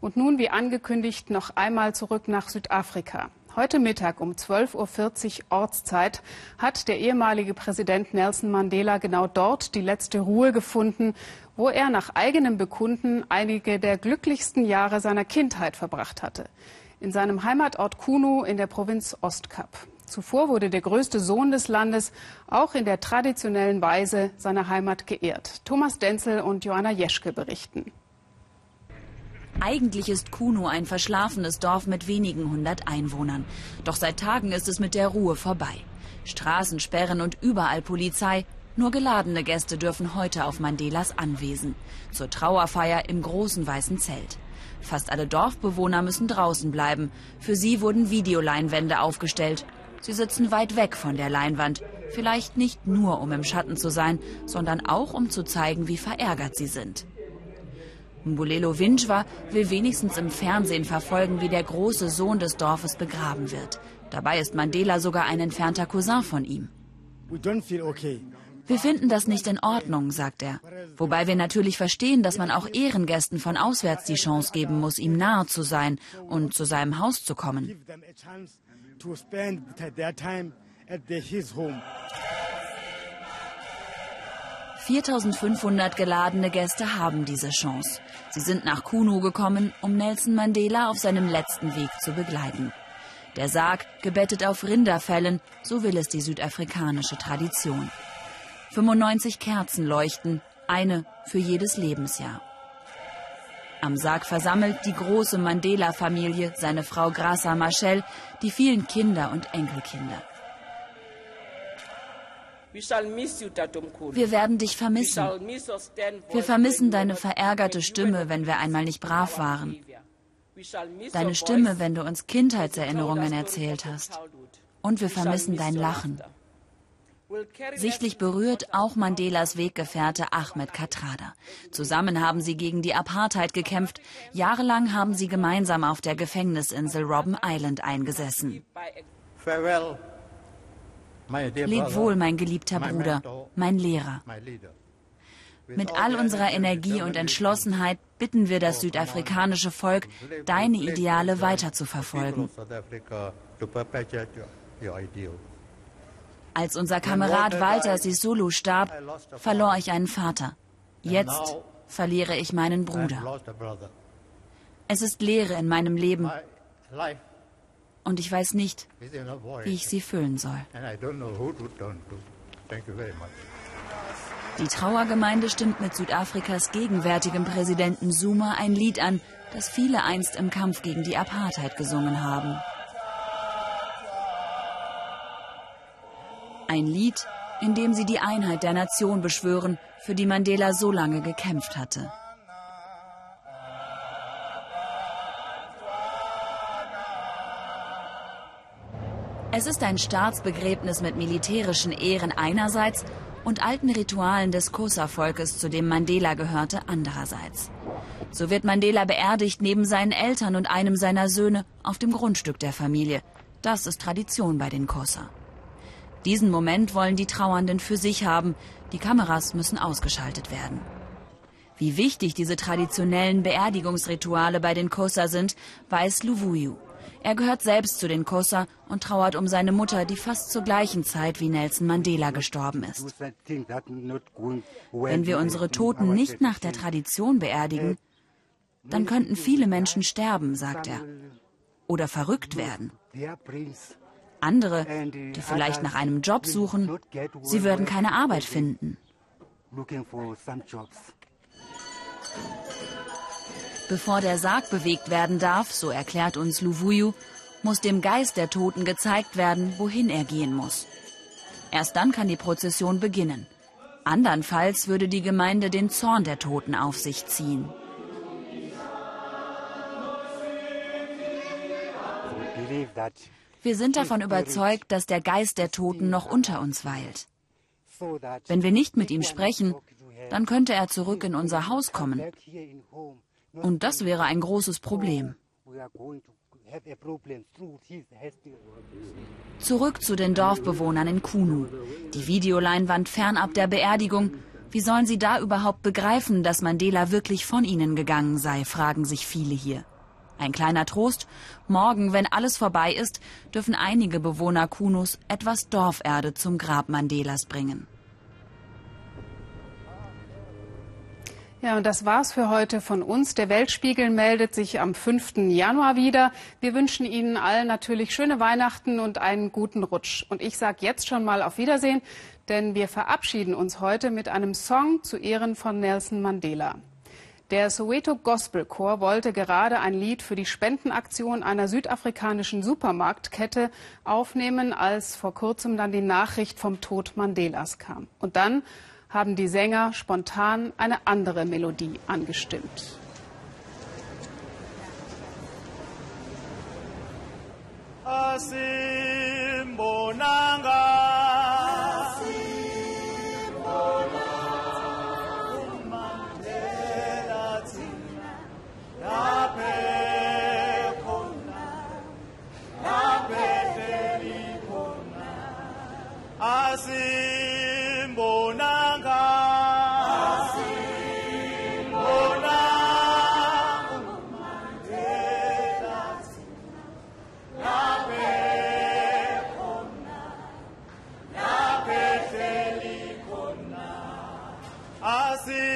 Und nun, wie angekündigt, noch einmal zurück nach Südafrika. Heute Mittag um 12.40 Uhr Ortszeit hat der ehemalige Präsident Nelson Mandela genau dort die letzte Ruhe gefunden, wo er nach eigenem Bekunden einige der glücklichsten Jahre seiner Kindheit verbracht hatte. In seinem Heimatort Kunu in der Provinz Ostkap. Zuvor wurde der größte Sohn des Landes auch in der traditionellen Weise seiner Heimat geehrt. Thomas Denzel und Joanna Jeschke berichten. Eigentlich ist Kuno ein verschlafenes Dorf mit wenigen hundert Einwohnern. Doch seit Tagen ist es mit der Ruhe vorbei. Straßensperren und überall Polizei. Nur geladene Gäste dürfen heute auf Mandelas Anwesen. Zur Trauerfeier im großen weißen Zelt. Fast alle Dorfbewohner müssen draußen bleiben. Für sie wurden Videoleinwände aufgestellt. Sie sitzen weit weg von der Leinwand. Vielleicht nicht nur, um im Schatten zu sein, sondern auch, um zu zeigen, wie verärgert sie sind. Mbulelo Winchwa will wenigstens im Fernsehen verfolgen, wie der große Sohn des Dorfes begraben wird. Dabei ist Mandela sogar ein entfernter Cousin von ihm. Wir finden das nicht in Ordnung, sagt er. Wobei wir natürlich verstehen, dass man auch Ehrengästen von auswärts die Chance geben muss, ihm nahe zu sein und zu seinem Haus zu kommen. 4500 geladene Gäste haben diese Chance. Sie sind nach Kunu gekommen, um Nelson Mandela auf seinem letzten Weg zu begleiten. Der Sarg gebettet auf Rinderfällen, so will es die südafrikanische Tradition. 95 Kerzen leuchten, eine für jedes Lebensjahr. Am Sarg versammelt die große Mandela-Familie, seine Frau Grasa Machel, die vielen Kinder und Enkelkinder. Wir werden dich vermissen. Wir vermissen deine verärgerte Stimme, wenn wir einmal nicht brav waren. Deine Stimme, wenn du uns Kindheitserinnerungen erzählt hast. Und wir vermissen dein Lachen. Sichtlich berührt auch Mandelas Weggefährte Ahmed Katrada. Zusammen haben sie gegen die Apartheid gekämpft. Jahrelang haben sie gemeinsam auf der Gefängnisinsel Robben Island eingesessen. Farewell. Leb wohl, mein geliebter Bruder, mein Lehrer. Mit all unserer Energie und Entschlossenheit bitten wir das südafrikanische Volk, deine Ideale weiterzuverfolgen. Als unser Kamerad Walter Sisulu starb, verlor ich einen Vater. Jetzt verliere ich meinen Bruder. Es ist Leere in meinem Leben und ich weiß nicht, wie ich sie füllen soll. Die Trauergemeinde stimmt mit Südafrikas gegenwärtigem Präsidenten Zuma ein Lied an, das viele einst im Kampf gegen die Apartheid gesungen haben. Ein Lied, in dem sie die Einheit der Nation beschwören, für die Mandela so lange gekämpft hatte. Es ist ein Staatsbegräbnis mit militärischen Ehren einerseits und alten Ritualen des Xhosa-Volkes, zu dem Mandela gehörte, andererseits. So wird Mandela beerdigt neben seinen Eltern und einem seiner Söhne auf dem Grundstück der Familie. Das ist Tradition bei den Xhosa. Diesen Moment wollen die Trauernden für sich haben. Die Kameras müssen ausgeschaltet werden. Wie wichtig diese traditionellen Beerdigungsrituale bei den Xhosa sind, weiß Luvuyu. Er gehört selbst zu den Kosa und trauert um seine Mutter, die fast zur gleichen Zeit wie Nelson Mandela gestorben ist. Wenn wir unsere Toten nicht nach der Tradition beerdigen, dann könnten viele Menschen sterben, sagt er, oder verrückt werden. Andere, die vielleicht nach einem Job suchen, sie würden keine Arbeit finden. Bevor der Sarg bewegt werden darf, so erklärt uns Luvuyu, muss dem Geist der Toten gezeigt werden, wohin er gehen muss. Erst dann kann die Prozession beginnen. Andernfalls würde die Gemeinde den Zorn der Toten auf sich ziehen. Wir sind davon überzeugt, dass der Geist der Toten noch unter uns weilt. Wenn wir nicht mit ihm sprechen, dann könnte er zurück in unser Haus kommen. Und das wäre ein großes Problem. Zurück zu den Dorfbewohnern in Kunu. Die Videoleinwand fernab der Beerdigung Wie sollen sie da überhaupt begreifen, dass Mandela wirklich von ihnen gegangen sei, fragen sich viele hier. Ein kleiner Trost, morgen, wenn alles vorbei ist, dürfen einige Bewohner Kunus etwas Dorferde zum Grab Mandelas bringen. Ja, und das war's für heute von uns. Der Weltspiegel meldet sich am 5. Januar wieder. Wir wünschen Ihnen allen natürlich schöne Weihnachten und einen guten Rutsch. Und ich sage jetzt schon mal auf Wiedersehen, denn wir verabschieden uns heute mit einem Song zu Ehren von Nelson Mandela. Der Soweto Gospel Chor wollte gerade ein Lied für die Spendenaktion einer südafrikanischen Supermarktkette aufnehmen, als vor kurzem dann die Nachricht vom Tod Mandelas kam. Und dann haben die Sänger spontan eine andere Melodie angestimmt. I see see.